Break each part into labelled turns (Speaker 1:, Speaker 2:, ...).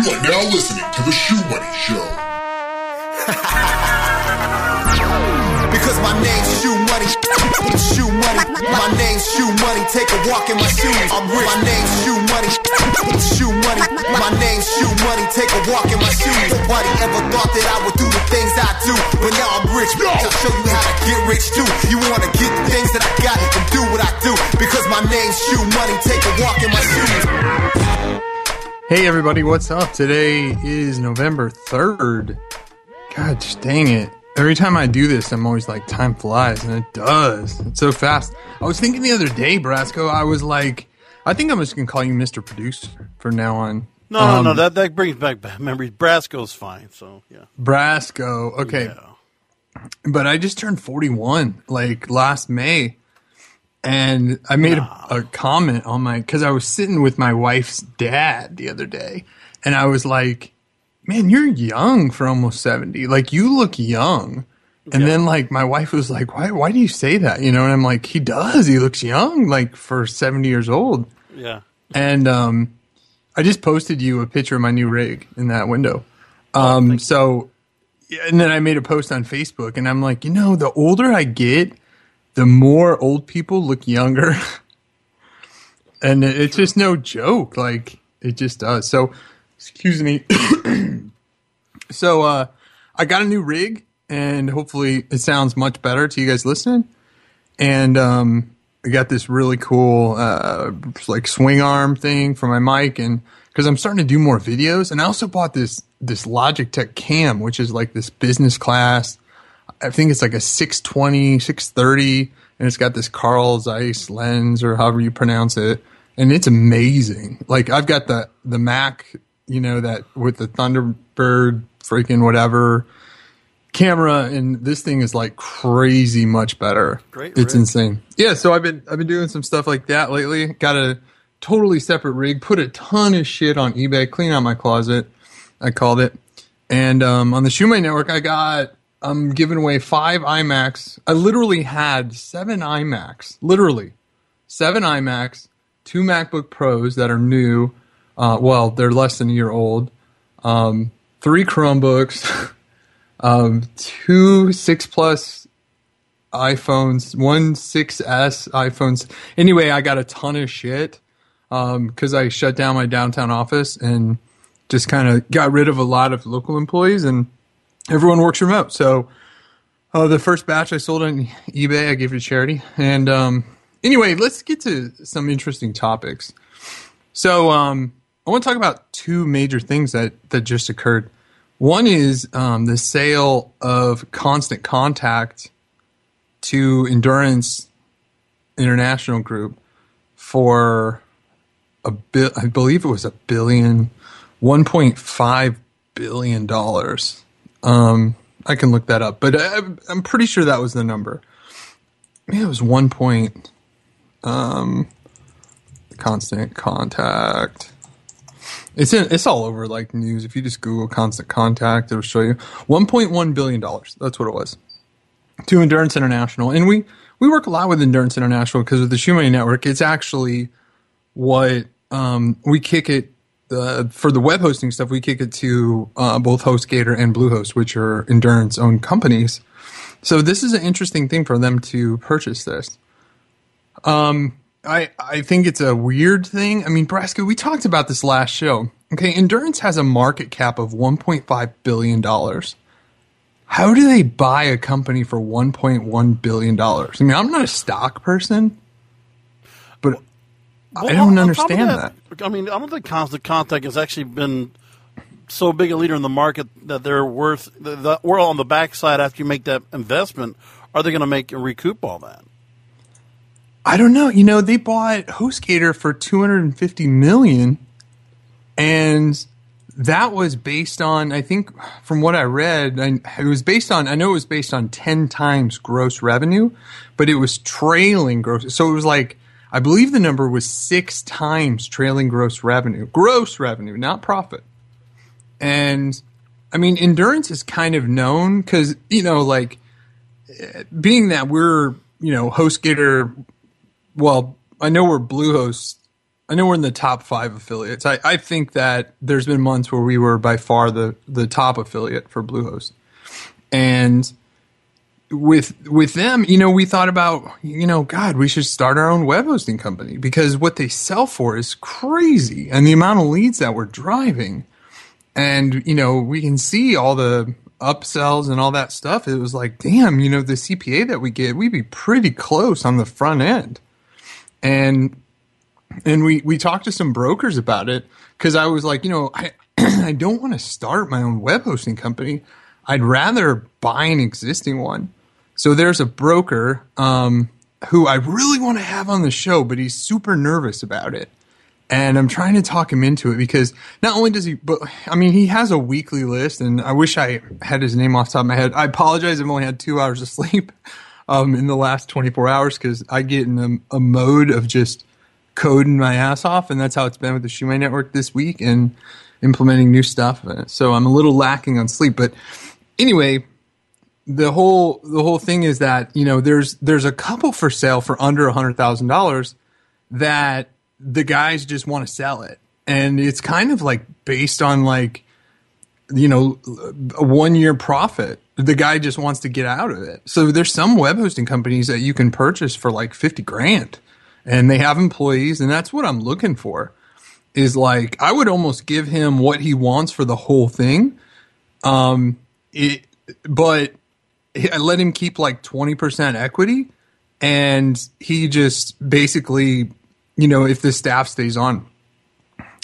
Speaker 1: You are now listening to the Shoe Money Show.
Speaker 2: Because my name's Shoe Money. Shoe Money. My name's Shoe Money. Take a walk in my shoes. I'm rich. My name's Shoe Money. Shoe Money. My name's Shoe Money. Take a walk in my shoes. Nobody ever thought that I would do the things I do. But now I'm rich. I'll show you how to get rich too. You wanna get the things that I got and do what I do. Because my name's Shoe Money. Take a walk in my shoes.
Speaker 3: Hey everybody, what's up? Today is November 3rd. God dang it. Every time I do this, I'm always like, time flies, and it does. It's so fast. I was thinking the other day, Brasco, I was like, I think I'm just going to call you Mr. Producer from now on.
Speaker 4: No,
Speaker 3: Um,
Speaker 4: no, no. That that brings back bad memories. Brasco's fine. So yeah.
Speaker 3: Brasco. Okay.
Speaker 4: Yeah.
Speaker 3: But I just turned 41 like last May. And I made a, a comment on my, cause I was sitting with my wife's dad the other day and I was like, man, you're young for almost 70. Like you look young. And then like my wife was like, why, why do you say that? You know, and I'm like, he does. He looks young, like for 70 years old.
Speaker 4: Yeah.
Speaker 3: And, um, I just posted you a picture of my new rig in that window. Um, so, yeah, and then I made a post on Facebook, and I'm like, you know, the older I get, the more old people look younger, and it- it's just no joke. Like it just does. So, excuse me. so, uh, I got a new rig, and hopefully, it sounds much better to you guys listening. And um, I got this really cool uh, like swing arm thing for my mic, and because I'm starting to do more videos, and I also bought this this Logitech Cam, which is like this business class. I think it's like a 620, 630, and it's got this Carl Zeiss lens or however you pronounce it, and it's amazing. Like I've got the the Mac, you know, that with the Thunderbird freaking whatever camera and this thing is like crazy much better.
Speaker 4: Great
Speaker 3: It's
Speaker 4: rig.
Speaker 3: insane. Yeah, so I've been I've been doing some stuff like that lately. Got a totally separate rig, put a ton of shit on eBay, clean out my closet, I called it. And um, on the Shoemay network I got I'm giving away five iMacs. I literally had seven iMacs. Literally. Seven iMacs, two MacBook Pros that are new. Uh, well, they're less than a year old. Um, three Chromebooks. um, two six plus iPhones, one 6S iPhones. Anyway, I got a ton of shit because I shut down my downtown office and just kind of got rid of a lot of local employees and everyone works remote. So uh, the first batch I sold on eBay, I gave to charity. And um, anyway, let's get to some interesting topics. So um, I want to talk about two major things that that just occurred. One is um, the sale of Constant Contact to Endurance International Group for a bit. I believe it was a billion, one point five billion dollars. Um, I can look that up, but I, I'm pretty sure that was the number. Maybe it was one point. Um, constant contact. It's in, it's all over like news. If you just Google constant contact, it'll show you 1.1 billion dollars. That's what it was to Endurance International, and we we work a lot with Endurance International because of the Money Network. It's actually what um, we kick it uh, for the web hosting stuff. We kick it to uh, both HostGator and Bluehost, which are Endurance owned companies. So this is an interesting thing for them to purchase this. Um, I I think it's a weird thing. I mean, Brasco, we talked about this last show. Okay, Endurance has a market cap of 1.5 billion dollars. How do they buy a company for 1.1 billion dollars? I mean, I'm not a stock person, I
Speaker 4: Well,
Speaker 3: don't
Speaker 4: on top of
Speaker 3: understand that.
Speaker 4: I mean, I don't think Constant Contact has actually been so big a leader in the market that they're worth. The, the, we're on the backside after you make that investment. Are they going to make and recoup all that?
Speaker 3: I don't know. You know, they bought HostGator for 250 million and that was based on I think from what I read, it was based on I know it was based on 10 times gross revenue, but it was trailing gross. So it was like I believe the number was 6 times trailing gross revenue. Gross revenue, not profit. And I mean, endurance is kind of known cuz you know like being that we're, you know, HostGator well, I know we're Bluehost I know we're in the top five affiliates. I, I think that there's been months where we were by far the the top affiliate for Bluehost, and with with them, you know, we thought about, you know, God, we should start our own web hosting company because what they sell for is crazy, and the amount of leads that we're driving, and you know, we can see all the upsells and all that stuff. It was like, damn, you know, the CPA that we get, we'd be pretty close on the front end, and and we we talked to some brokers about it because I was like, you know, I I don't want to start my own web hosting company. I'd rather buy an existing one. So there's a broker um, who I really want to have on the show, but he's super nervous about it. And I'm trying to talk him into it because not only does he, but I mean, he has a weekly list, and I wish I had his name off the top of my head. I apologize, I've only had two hours of sleep um, in the last 24 hours because I get in a, a mode of just coding my ass off, and that's how it's been with the Shumai Network this week and implementing new stuff. So I'm a little lacking on sleep, but anyway, the whole the whole thing is that you know there's there's a couple for sale for under a hundred thousand dollars that the guys just want to sell it, and it's kind of like based on like you know a one year profit. The guy just wants to get out of it. So there's some web hosting companies that you can purchase for like fifty grand, and they have employees, and that's what I'm looking for. Is like I would almost give him what he wants for the whole thing. Um, it, but I let him keep like 20% equity and he just basically, you know, if the staff stays on.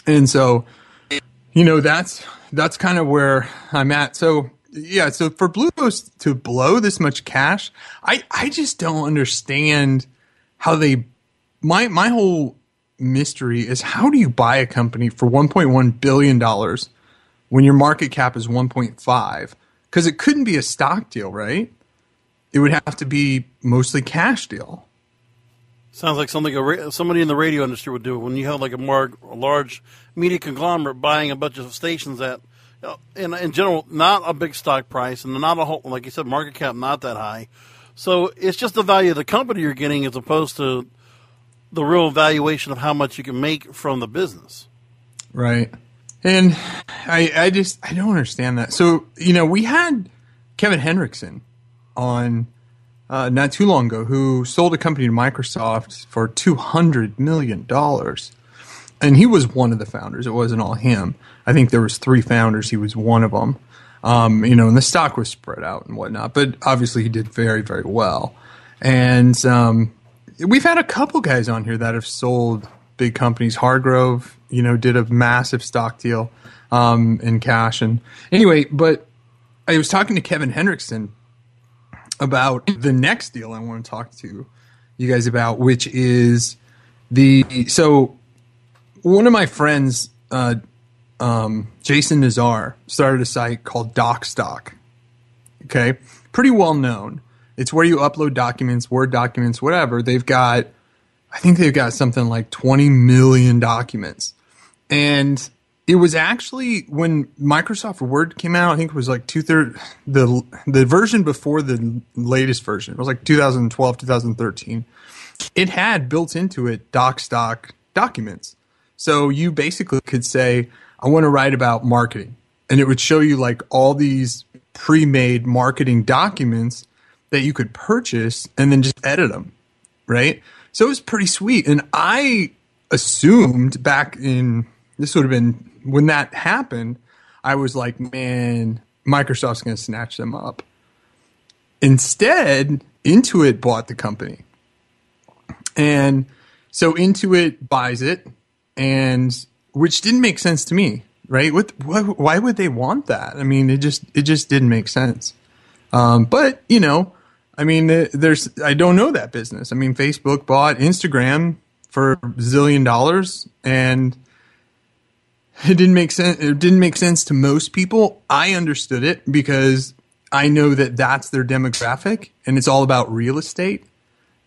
Speaker 3: And so, you know, that's, that's kind of where I'm at. So, yeah, so for Bluehost to blow this much cash, I, I just don't understand how they, my, my whole mystery is how do you buy a company for 1.1 billion dollars when your market cap is 1.5? Because it couldn't be a stock deal, right? it would have to be mostly cash deal.
Speaker 4: Sounds like something a, somebody in the radio industry would do when you have like a more a large media conglomerate buying a bunch of stations that, uh, in in general, not a big stock price and not a whole like you said, market cap not that high. So it's just the value of the company you're getting as opposed to the real valuation of how much you can make from the business.
Speaker 3: Right. And I I just I don't understand that. So, you know, we had Kevin Hendrickson on uh, not too long ago who sold a company to Microsoft for $200 million. And he was one of the founders. It wasn't all him. I think there was three founders. He was one of them. Um, you know, and the stock was spread out and whatnot. But obviously, he did very, very well. And um, we've had a couple guys on here that have sold big companies. Hargrove, you know, did a massive stock deal um, in cash. And anyway, but I was talking to Kevin Hendrickson about the next deal I want to talk to you guys about, which is the so one of my friends, uh, um, Jason Nazar, started a site called Docstoc. Okay, pretty well known. It's where you upload documents, Word documents, whatever. They've got, I think they've got something like 20 million documents. And it was actually when Microsoft Word came out. I think it was like two third the the version before the latest version. It was like 2012, 2013. It had built into it Docstoc documents, so you basically could say, "I want to write about marketing," and it would show you like all these pre-made marketing documents that you could purchase and then just edit them, right? So it was pretty sweet, and I assumed back in this would have been when that happened, I was like, man, Microsoft's going to snatch them up. Instead, Intuit bought the company. And so Intuit buys it, and which didn't make sense to me, right? What, why would they want that? I mean, it just it just didn't make sense. Um, but you know, I mean, there's I don't know that business. I mean, Facebook bought Instagram for a zillion dollars, and it didn't make sense. It didn't make sense to most people. I understood it because I know that that's their demographic and it's all about real estate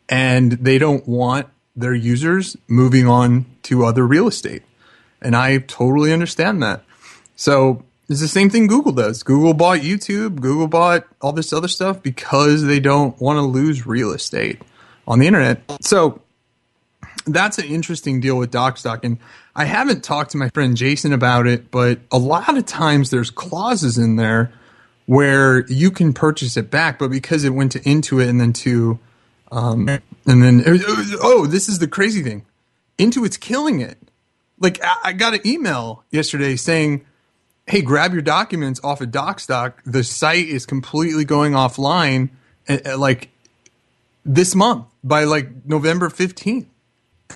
Speaker 3: and they don't want their users moving on to other real estate. And I totally understand that. So it's the same thing Google does. Google bought YouTube, Google bought all this other stuff because they don't want to lose real estate on the internet. So that's an interesting deal with Docstoc. And I haven't talked to my friend Jason about it, but a lot of times there's clauses in there where you can purchase it back, but because it went to Intuit and then to, um, and then, oh, this is the crazy thing. Intuit's killing it. Like I, I got an email yesterday saying, Hey, grab your documents off of Docstoc. The site is completely going offline. uh, like this month by like November 15th.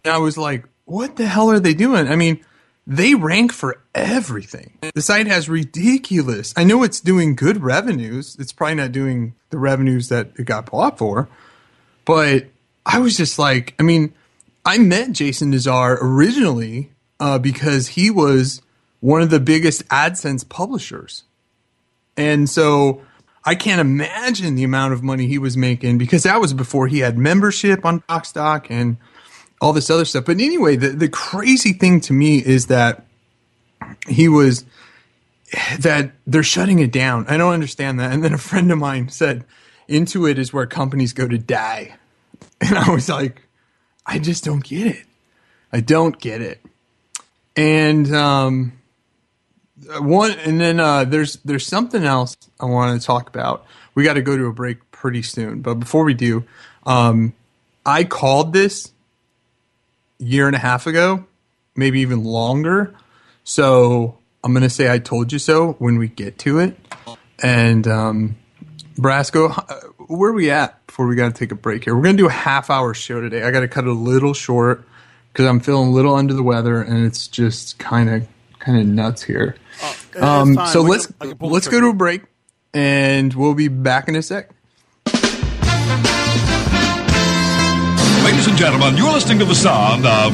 Speaker 3: And I was like, what the hell are they doing? I mean, they rank for everything. The site has ridiculous. I know it's doing good revenues. It's probably not doing the revenues that it got bought for, but I was just like, I mean, I met Jason Nazar originally uh, because he was one of the biggest AdSense publishers. And so I can't imagine the amount of money he was making because that was before he had membership on Docstoc and all this other stuff. But anyway, the, the crazy thing to me is that he was that they're shutting it down. I don't understand that. And then a friend of mine said, Intuit is where companies go to die. And I was like, I just don't get it. I don't get it. And um, one, and then uh, there's there's something else I want to talk about. We got to go to a break pretty soon, but before we do, um, I called this year and a half ago, maybe even longer. So I'm gonna say I told you so when we get to it. And um, Brasco, where are we at before we got to take a break here? We're gonna do a half hour show today. I got to cut it a little short because I'm feeling a little under the weather, and it's just kind of kind of nuts here.
Speaker 4: Uh,
Speaker 3: Um, so.
Speaker 4: We
Speaker 3: let's
Speaker 4: can- can
Speaker 3: let's go to a break, and we'll be back in a sec.
Speaker 5: Ladies and gentlemen, you're listening to the sound of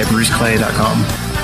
Speaker 6: at bruceclay.com.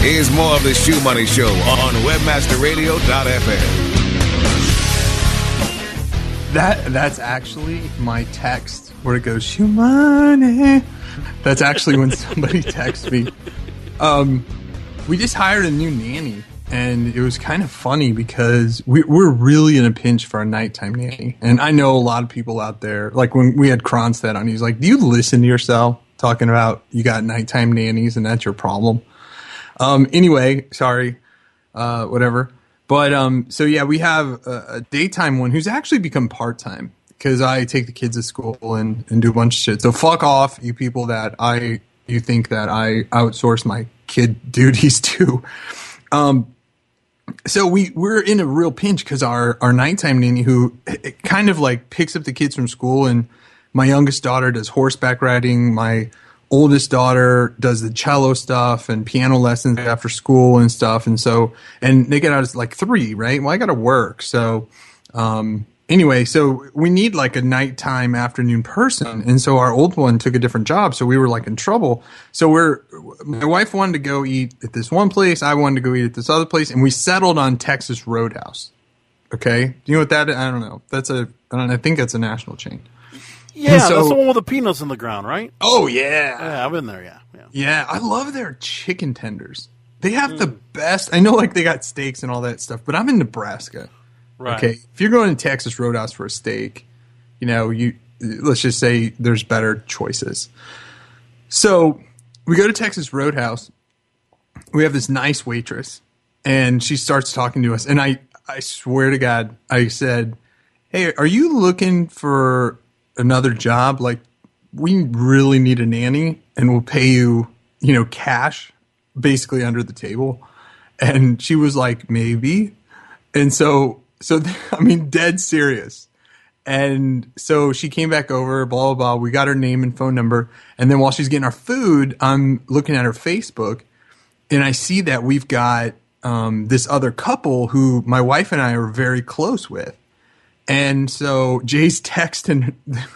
Speaker 7: Here's more of the Shoe Money Show on WebmasterRadio.fm.
Speaker 3: That that's actually my text where it goes shoe money. That's actually when somebody texts me. Um, we just hired a new nanny, and it was kind of funny because we, we're really in a pinch for a nighttime nanny. And I know a lot of people out there, like when we had Kronstadt on, he's like, "Do you listen to yourself talking about you got nighttime nannies and that's your problem?" Um, anyway, sorry, uh, whatever. But um, so yeah, we have a, a daytime one who's actually become part time because I take the kids to school and, and do a bunch of shit. So fuck off, you people that I you think that I outsource my kid duties to. Um, so we we're in a real pinch because our our nighttime nanny who it kind of like picks up the kids from school and my youngest daughter does horseback riding my oldest daughter does the cello stuff and piano lessons after school and stuff and so and they get out at like three right well i gotta work so um anyway, so we need like a nighttime afternoon person, and so our old one took a different job, so we were like in trouble. So we're my wife wanted to go eat at this one place, I wanted to go eat at this other place, and we settled on Texas Roadhouse. Okay, do you know what that? Is? I don't know. That's a. I think that's a national chain.
Speaker 4: Yeah,
Speaker 3: so-
Speaker 4: that's the one with the peanuts in the ground, right?
Speaker 3: Oh yeah,
Speaker 4: Yeah, I've been there. Yeah, yeah.
Speaker 3: Yeah, I love their chicken tenders. They have the best. I know, like they got steaks and all that stuff, but I'm in Nebraska.
Speaker 4: Right.
Speaker 3: Okay, if you're going to Texas Roadhouse for a steak, you know, you let's just say there's better choices. So we go to Texas Roadhouse. We have this nice waitress, and she starts talking to us. And I, I swear to God, I said, "Hey, are you looking for another job? Like, we really need a nanny, and we'll pay you, you know, cash, basically under the table." And she was like, "Maybe." And so, so I mean, dead serious. And so she came back over, blah, blah, blah. We got her name and phone number. And then while she's getting our food, I'm looking at her Facebook and I see that we've got um, this other couple who my wife and I are very close with. And so Jay's texting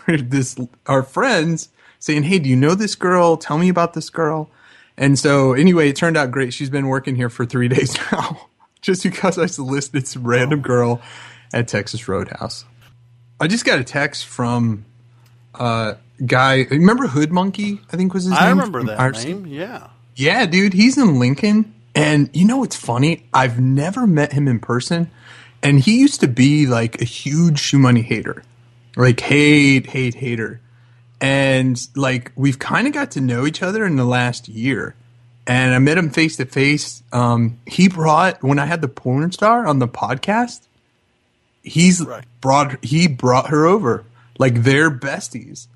Speaker 3: this our friends saying, "Hey, do you know this girl? Tell me about this girl." And so anyway, it turned out great. She's been working here for three days now, just because I solicited some random girl at Texas Roadhouse. I just got a text from a guy. Remember Hood Monkey? I think was his
Speaker 4: I
Speaker 3: name.
Speaker 4: I
Speaker 3: remember
Speaker 4: that name. Yeah.
Speaker 3: Yeah, dude, he's in Lincoln. And you know what's funny? I've never met him in person. And he used to be like a huge shoe money hater. Like hate, hate, hater. And like we've kind of got to know each other in the last year. And I met him face to face. Um, he brought when I had the porn star on the podcast, he's
Speaker 4: Right.
Speaker 3: brought he brought her over. Like they're besties.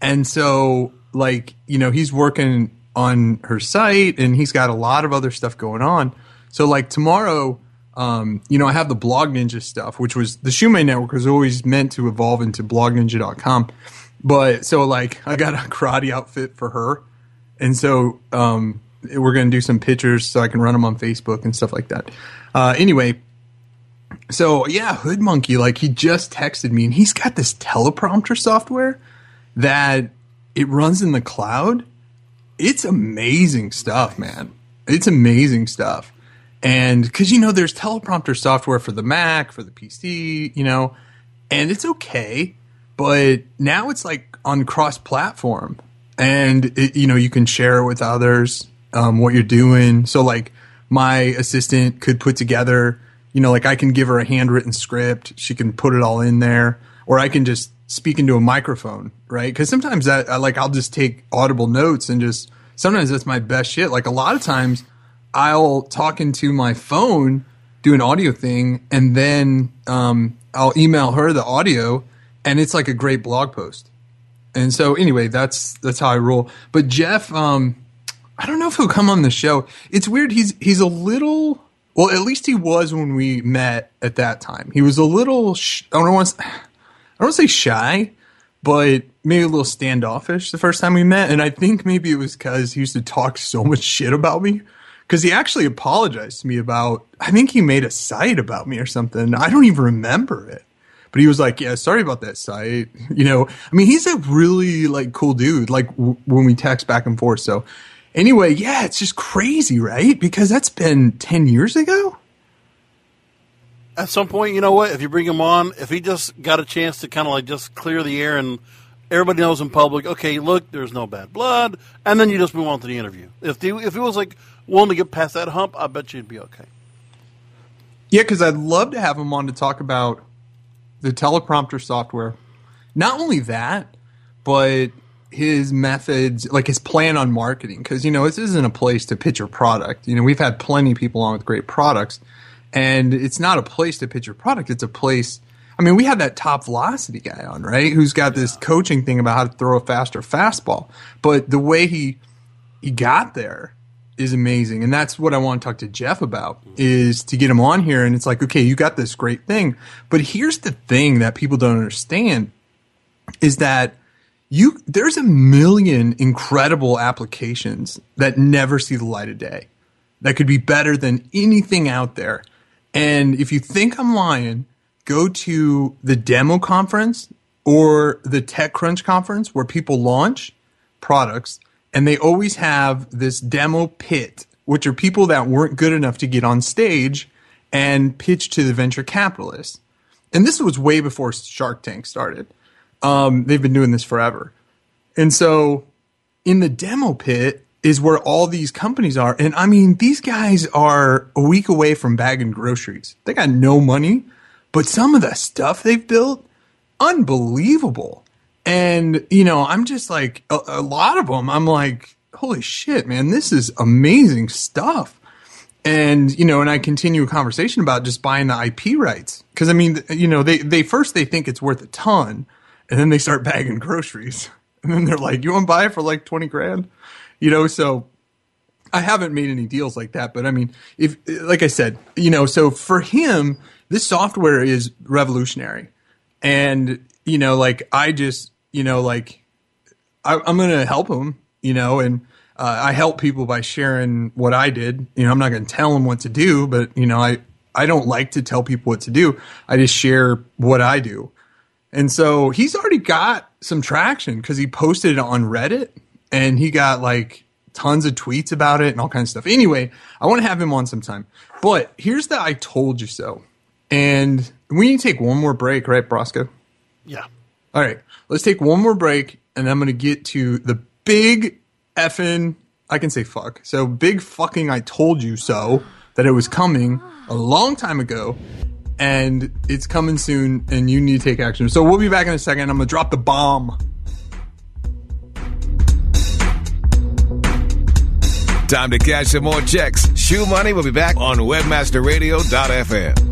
Speaker 3: And so, like, you know, he's working on her site and he's got a lot of other stuff going on. So, like, tomorrow, um, you know, I have the Blog Ninja stuff, which was the Shumei Network was always meant to evolve into blogninja.com. But so, like, I got a karate outfit for her. And so, um, we're going to do some pictures so I can run them on Facebook and stuff like that. Uh, anyway, so yeah, Hood Monkey, like, he just texted me and he's got this teleprompter software that it runs in the cloud. It's amazing stuff, man. It's amazing stuff. And because, you know, there's teleprompter software for the Mac, for the PC, you know, and it's okay. But now it's like on cross platform. And, it, you know, you can share it with others um, what you're doing. So, like, my assistant could put together, you know, like I can give her a handwritten script. She can put it all in there. Or I can just speak into a microphone, right? Because sometimes that, I, like, I'll just take audible notes and just, sometimes that's my best shit. Like, a lot of times I'll talk into my phone, do an audio thing, and then um, I'll email her the audio, and it's like a great blog post. And so, anyway, that's that's how I roll. But Jeff, um, I don't know if he'll come on the show. It's weird. He's he's a little. Well, at least he was when we met at that time. He was a little. Sh- I don't want. I don't want to say shy, but maybe a little standoffish the first time we met. And I think maybe it was because he used to talk so much shit about me. Because he actually apologized to me about. I think he made a site about me or something. I don't even remember it. But he was like, "Yeah, sorry about that site." You know, I mean, he's a really like cool dude. Like w- when we text back and forth. So anyway, yeah, it's just crazy, right? Because that's been ten years ago.
Speaker 4: At some point, you know what? If you bring him on, if he just got a chance to kind of like just clear the air and everybody knows in public, okay, look, there's no bad blood, and then you just move on to the interview. If the, if he was like willing to get past that hump, I bet you'd be okay.
Speaker 3: Yeah, because I'd love to have him on to talk about the teleprompter software. Not only that, but his methods, like his plan on marketing. Because, you know, this isn't a place to pitch your product. You know, we've had plenty of people on with great products, and it's not a place to pitch your product. It's a place. I mean, we had that top velocity guy on, right? Who's got this coaching thing about how to throw a faster fastball. But the way he he got there is amazing. And that's what i want to talk to jeff about is to get him on here and it's like okay you got this great thing. But here's the thing that people don't understand is that you there's a million incredible applications that never see the light of day that could be better than anything out there. And if you think i'm lying go to the demo conference or the TechCrunch conference where people launch products, and they always have this demo pit, which are people that weren't good enough to get on stage and pitch to the venture capitalists. And this was way before Shark Tank started. Um, they've been doing this forever. And so in the demo pit is where all these companies are. And I mean, these guys are a week away from bagging groceries. They got no money, but some of the stuff they've built, unbelievable. And, you know, I'm just like, a, a lot of them, I'm like, holy shit, man, this is amazing stuff. And, you know, and I continue a conversation about just buying the IP rights. Cause I mean, you know, they, they first they think it's worth a ton and then they start bagging groceries. And then they're like, you want to buy it for like 20 grand? You know, so I haven't made any deals like that, but I mean, if, like I said, you know, so for him, this software is revolutionary. And, you know, like I just, you know, like I, am going to help him, you know, and uh, I help people by sharing what I did. You know, I'm not going to tell them what to do, but, you know, I, I don't like to tell people what to do. I just share what I do. And so he's already got some traction because he posted it on Reddit and he got like tons of tweets about it and all kinds of stuff. Anyway, I want to have him on sometime. But here's the I told you so. And we need to take one more break, right, Brasco?
Speaker 4: Yeah.
Speaker 3: All right. Let's take one more break and I'm going to get to the big effing, I can say fuck. So big fucking I told you so that it was coming a long time ago and it's coming soon and you need to take action. So we'll be back in a second. I'm going to drop the bomb.
Speaker 7: Time to cash some more checks. Shoe Money will be back on webmasterradio.fm.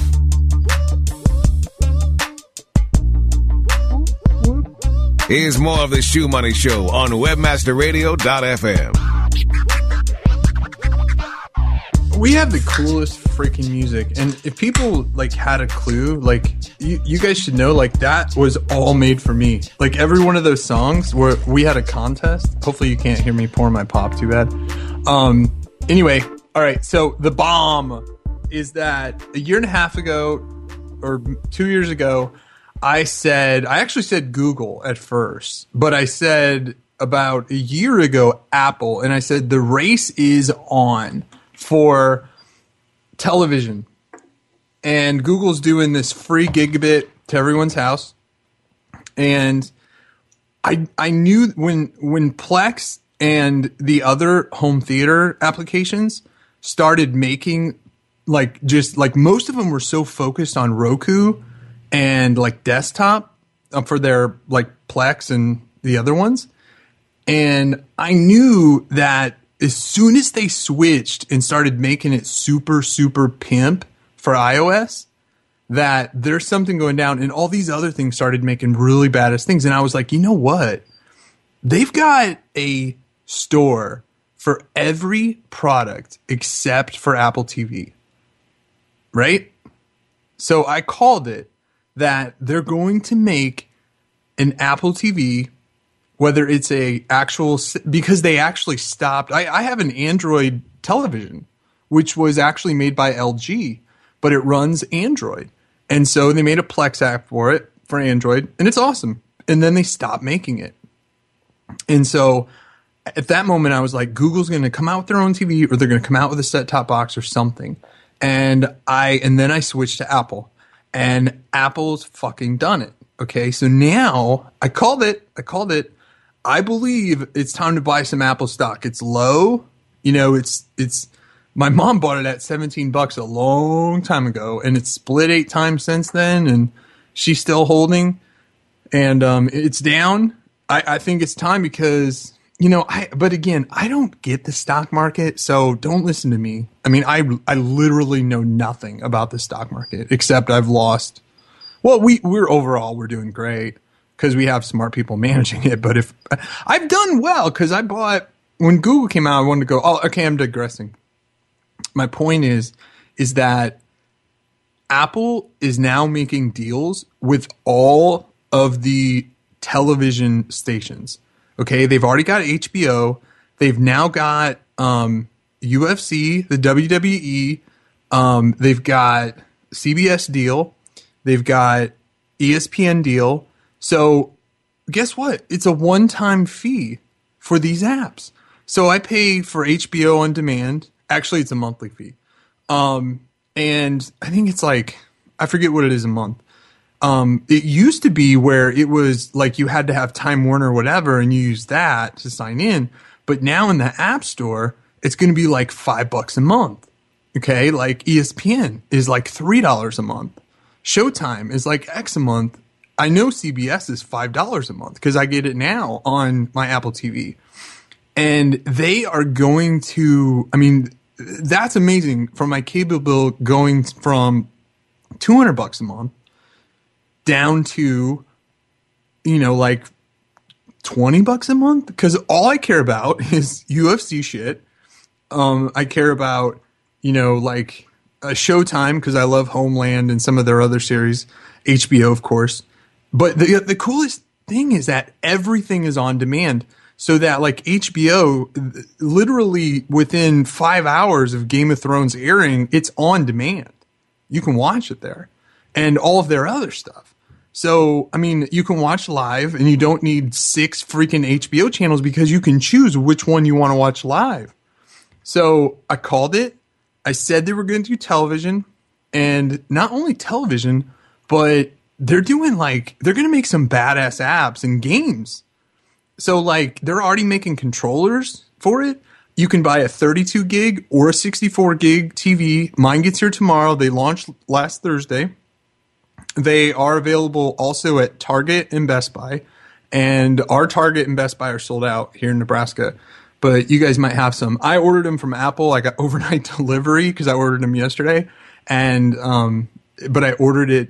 Speaker 7: Here's more of the Shoe Money Show on webmasterradio.fm.
Speaker 3: We have the coolest freaking music, and if people like had a clue, like you, you guys should know, like that was all made for me. Like every one of those songs where we had a contest. Hopefully, you can't hear me pouring my pop too bad. Um. Anyway, all right. So the bomb is that a year and a half ago, or two years ago, I said, I actually said Google at first, but I said about a year ago, Apple, and I said the race is on for television. And Google's doing this free gigabit to everyone's house. And I I knew when when Plex and the other home theater applications started making like just like most of them were so focused on Roku and like desktop uh, for their like Plex and the other ones. And I knew that as soon as they switched and started making it super, super pimp for iOS, that there's something going down. And all these other things started making really badass things. And I was like, you know what? They've got a store for every product except for Apple TV. Right? So I called it that they're going to make an Apple TV whether it's a actual because they actually stopped I, I have an android television which was actually made by lg but it runs android. And so they made a plex app for it for android and it's awesome. And then they stopped making it. And so at that moment i was like google's going to come out with their own tv or they're going to come out with a set top box or something. And i and then i switched to apple and apple's fucking done it okay so now i called it i called it I believe it's time to buy some Apple stock. It's low. You know, it's it's my mom bought it at 17 bucks a long time ago and it's split eight times since then and she's still holding and um, it's down. I, I think it's time because you know, I but again, I don't get the stock market, so don't listen to me. I mean, I I literally know nothing about the stock market except I've lost. Well, we we're overall we're doing great because we have smart people managing it. But if I've done well because I bought when Google came out, I wanted to go. Oh, okay, I'm digressing. My point is, is that Apple is now making deals with all of the television stations. Okay, they've already got HBO. They've now got um, UFC, the WWE. Um, they've got CBS deal. They've got ESPN deal. So guess what? It's a one time fee for these apps. So I pay for HBO on demand. Actually, it's a monthly fee. Um, and I think it's like, I forget what it is a month. Um, it used to be where it was like you had to have Time Warner or whatever, and you use that to sign in. But now in the App Store, it's going to be like five bucks a month. Okay. Like ESPN is like $3 a month. Showtime is like X a month. I know CBS is five dollars a month because I get it now on my Apple TV, and they are going to. I mean, that's amazing for my cable bill going from two hundred bucks a month down to, you know, like twenty bucks a month because all I care about is UFC shit. Um, I care about you know like a Showtime because I love Homeland and some of their other series, HBO of course but the the coolest thing is that everything is on demand. So that like HBO, literally within five hours of Game of Thrones airing, it's on demand. You can watch it there, and all of their other stuff. So I mean, you can watch live, and you don't need six freaking HBO channels because you can choose which one you want to watch live. So I called it. I said they were going to do television, and not only television, but they're doing like they're gonna make some badass apps and games. So like they're already making controllers for it. You can buy a 32 gig or a 64 gig TV. Mine gets here tomorrow. They launched last Thursday. They are available also at Target and Best Buy. And our Target and Best Buy are sold out here in Nebraska. But you guys might have some. I ordered them from Apple. I got overnight delivery because I ordered them yesterday. And um, but I ordered it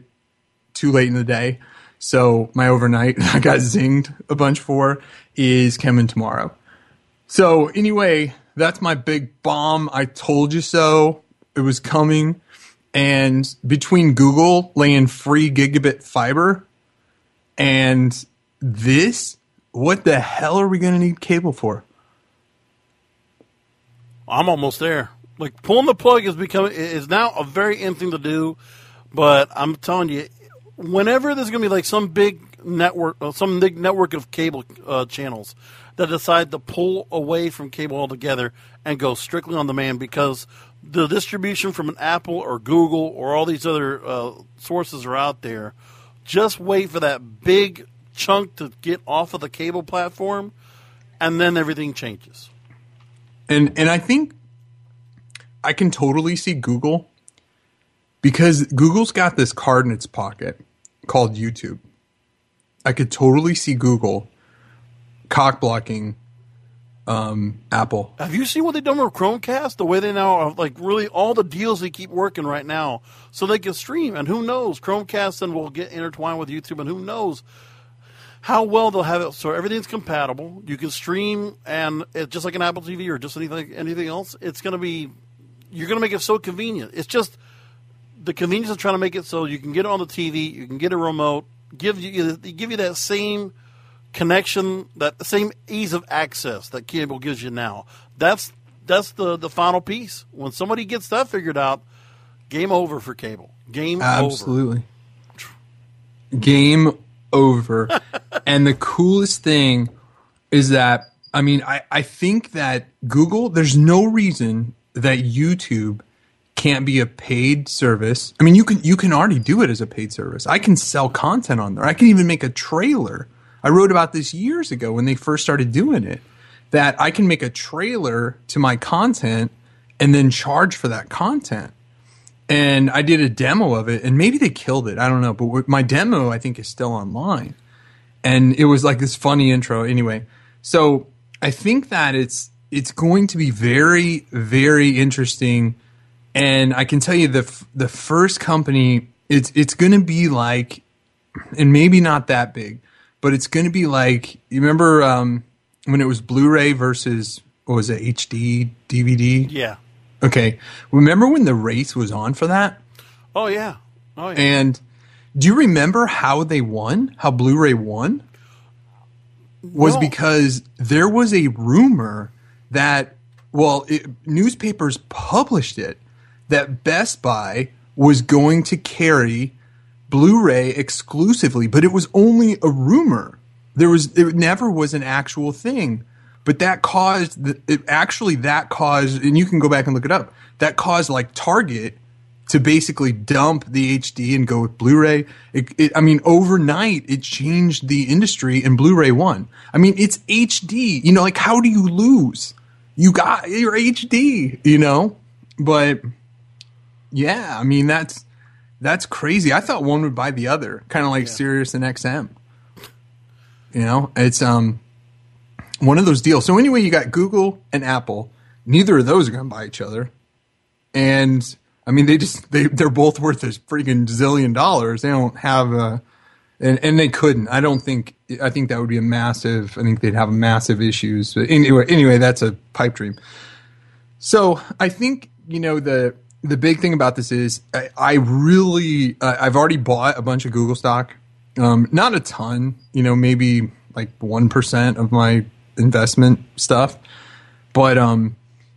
Speaker 3: too late in the day. So my overnight I got zinged a bunch for is coming tomorrow. So anyway, that's my big bomb. I told you so. It was coming. And between Google laying free gigabit fiber and this, what the hell are we going to need cable for?
Speaker 4: I'm almost there. Like pulling the plug is becoming is now a very in thing to do, but I'm telling you, whenever there's going to be like some big network, uh, some big network of cable uh, channels that decide to pull away from cable altogether and go strictly on demand because the distribution from an Apple or Google or all these other uh, sources are out there. Just wait for that big chunk to get off of the cable platform, and then everything changes.
Speaker 3: And and I think I can totally see Google because Google's got this card in its pocket called YouTube. I could totally see Google cock blocking um, Apple.
Speaker 4: Have you seen what they've done with Chromecast? The way they now are like really all the deals they keep working right now, so they can stream. And who knows, Chromecast then will get intertwined with YouTube, and who knows how well they'll have it so everything's compatible. You can stream, and it, just like an Apple TV or just anything anything else, it's going to be you're going to make it so convenient. It's just the convenience of trying to make it so you can get it on the TV, you can get a remote, give you give you that same connection, that same ease of access that cable gives you now. That's that's the the final piece. When somebody gets that figured out, game over for cable. Game
Speaker 3: Absolutely. Game over. and the coolest thing is that I mean I, I think that Google there's no reason that YouTube can't be a paid service. I mean you can you can already do it as a paid service. I can sell content on there. I can even make a trailer I wrote about this years ago when they first started doing it. That I can make a trailer to my content and then charge for that content. And I did a demo of it, and maybe they killed it. I don't know, but my demo I think is still online. And it was like this funny intro. Anyway, so I think that it's it's going to be very very interesting. And I can tell you the the first company it's it's going to be like, and maybe not that big, but it's going to be like you remember um, when it was Blu-ray versus what was it HD DVD?
Speaker 4: Yeah.
Speaker 3: Okay. Remember when the race was on for that?
Speaker 4: Oh yeah. Oh yeah.
Speaker 3: And do you remember how they won? How Blu-ray won? Was
Speaker 4: No.
Speaker 3: because there was a rumor that well, it, newspapers published it that Best Buy was going to carry Blu-ray exclusively, but it was only a rumor. There was it never was an actual thing. But that caused the, it actually that caused and you can go back and look it up. That caused like Target to basically dump the HD and go with Blu-ray. It, it, I mean, overnight it changed the industry, and Blu-ray won. I mean, it's HD. You know, like how do you lose? You got your HD. You know, but yeah, I mean that's that's crazy. I thought one would buy the other, kind of like Sirius and XM. You know, it's um one of those deals. So anyway, you got Google and Apple. Neither of those are going to buy each other, and I mean they just they they're both worth a freaking zillion dollars. They don't have a, and and they couldn't. I don't think. I think that would be a massive. I think they'd have massive issues. But anyway, anyway, that's a pipe dream. So I think you know the the big thing about this is I, I really uh, I've already bought a bunch of Google stock, um, not a ton, you know, maybe like one percent of my investment stuff, but um,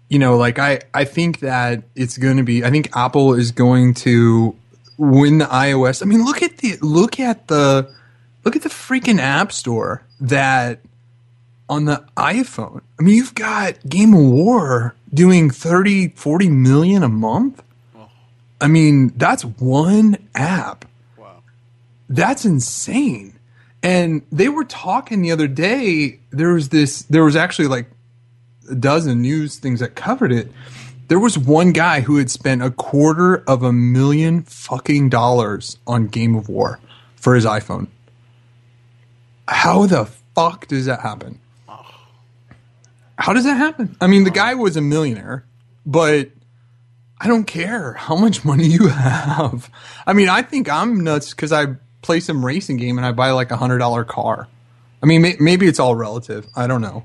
Speaker 3: you know, like I I think that it's going to be I think Apple is going to win the iOS. I mean, look at the look at the look at the freaking App Store that on the iPhone. I mean, you've got Game of War doing 30, 40 million a month. I mean, that's one app. Wow. That's insane. And they were talking the other day, there was this there was actually like a dozen news things that covered it. There was one guy who had spent a quarter of a million fucking dollars on Game of War for his iPhone. How the fuck does that happen? How does that happen? I mean, the guy uh, was a millionaire, but I don't care how much money you have. I mean, I think I'm nuts because I play some racing game and I buy like a hundred dollar car. I mean, may- maybe it's all relative. I don't know,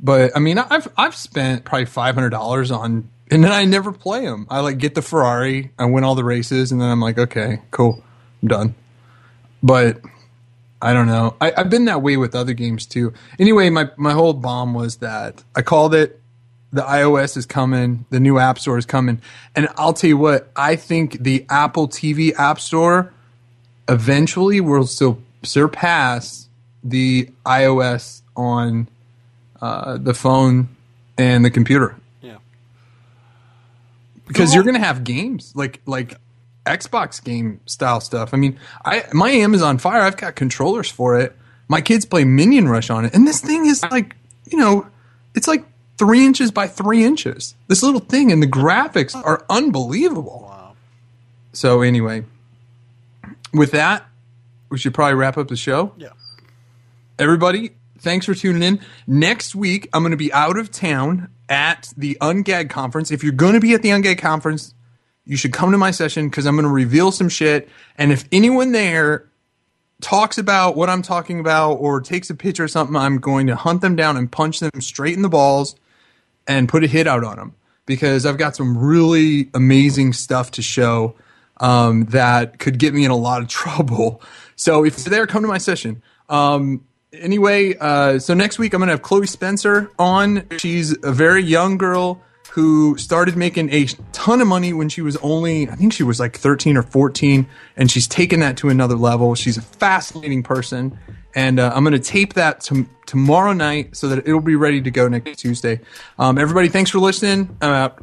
Speaker 3: but I mean, I've I've spent probably five hundred dollars on, and then I never play them. I like get the Ferrari, I win all the races, and then I'm like, okay, cool, I'm done. But I don't know. I, I've been that way with other games too. Anyway, my my whole bomb was that I called it. The iOS is coming. The new App Store is coming, and I'll tell you what. I think the Apple TV App Store eventually will still surpass the iOS on uh, the phone and the computer.
Speaker 4: Yeah.
Speaker 3: because you're going to have games like like Xbox game style stuff. I mean, I my Amazon Fire, I've got controllers for it. My kids play Minion Rush on it, and this thing is like, you know, it's like three inches by three inches. This little thing, and the graphics are unbelievable. So anyway, with that, we should probably wrap up the show.
Speaker 4: Yeah.
Speaker 3: Everybody, thanks for tuning in. Next week, I'm going to be out of town at the UnGagged conference. If you're going to be at the UnGagged conference, you should come to my session because I'm going to reveal some shit. And if anyone there talks about what I'm talking about or takes a picture or something, I'm going to hunt them down and punch them straight in the balls and put a hit out on them because I've got some really amazing stuff to show um, that could get me in a lot of trouble. So if you're there, come to my session. Um, anyway, uh, so next week I'm going to have Chloe Spencer on. She's a very young girl who started making a ton of money when she was only, I think she was like 13 or 14, and she's taken that to another level. She's a fascinating person. And uh, I'm going to tape that to, tomorrow night so that it'll be ready to go next Tuesday. Um, everybody, thanks for listening. I'm out.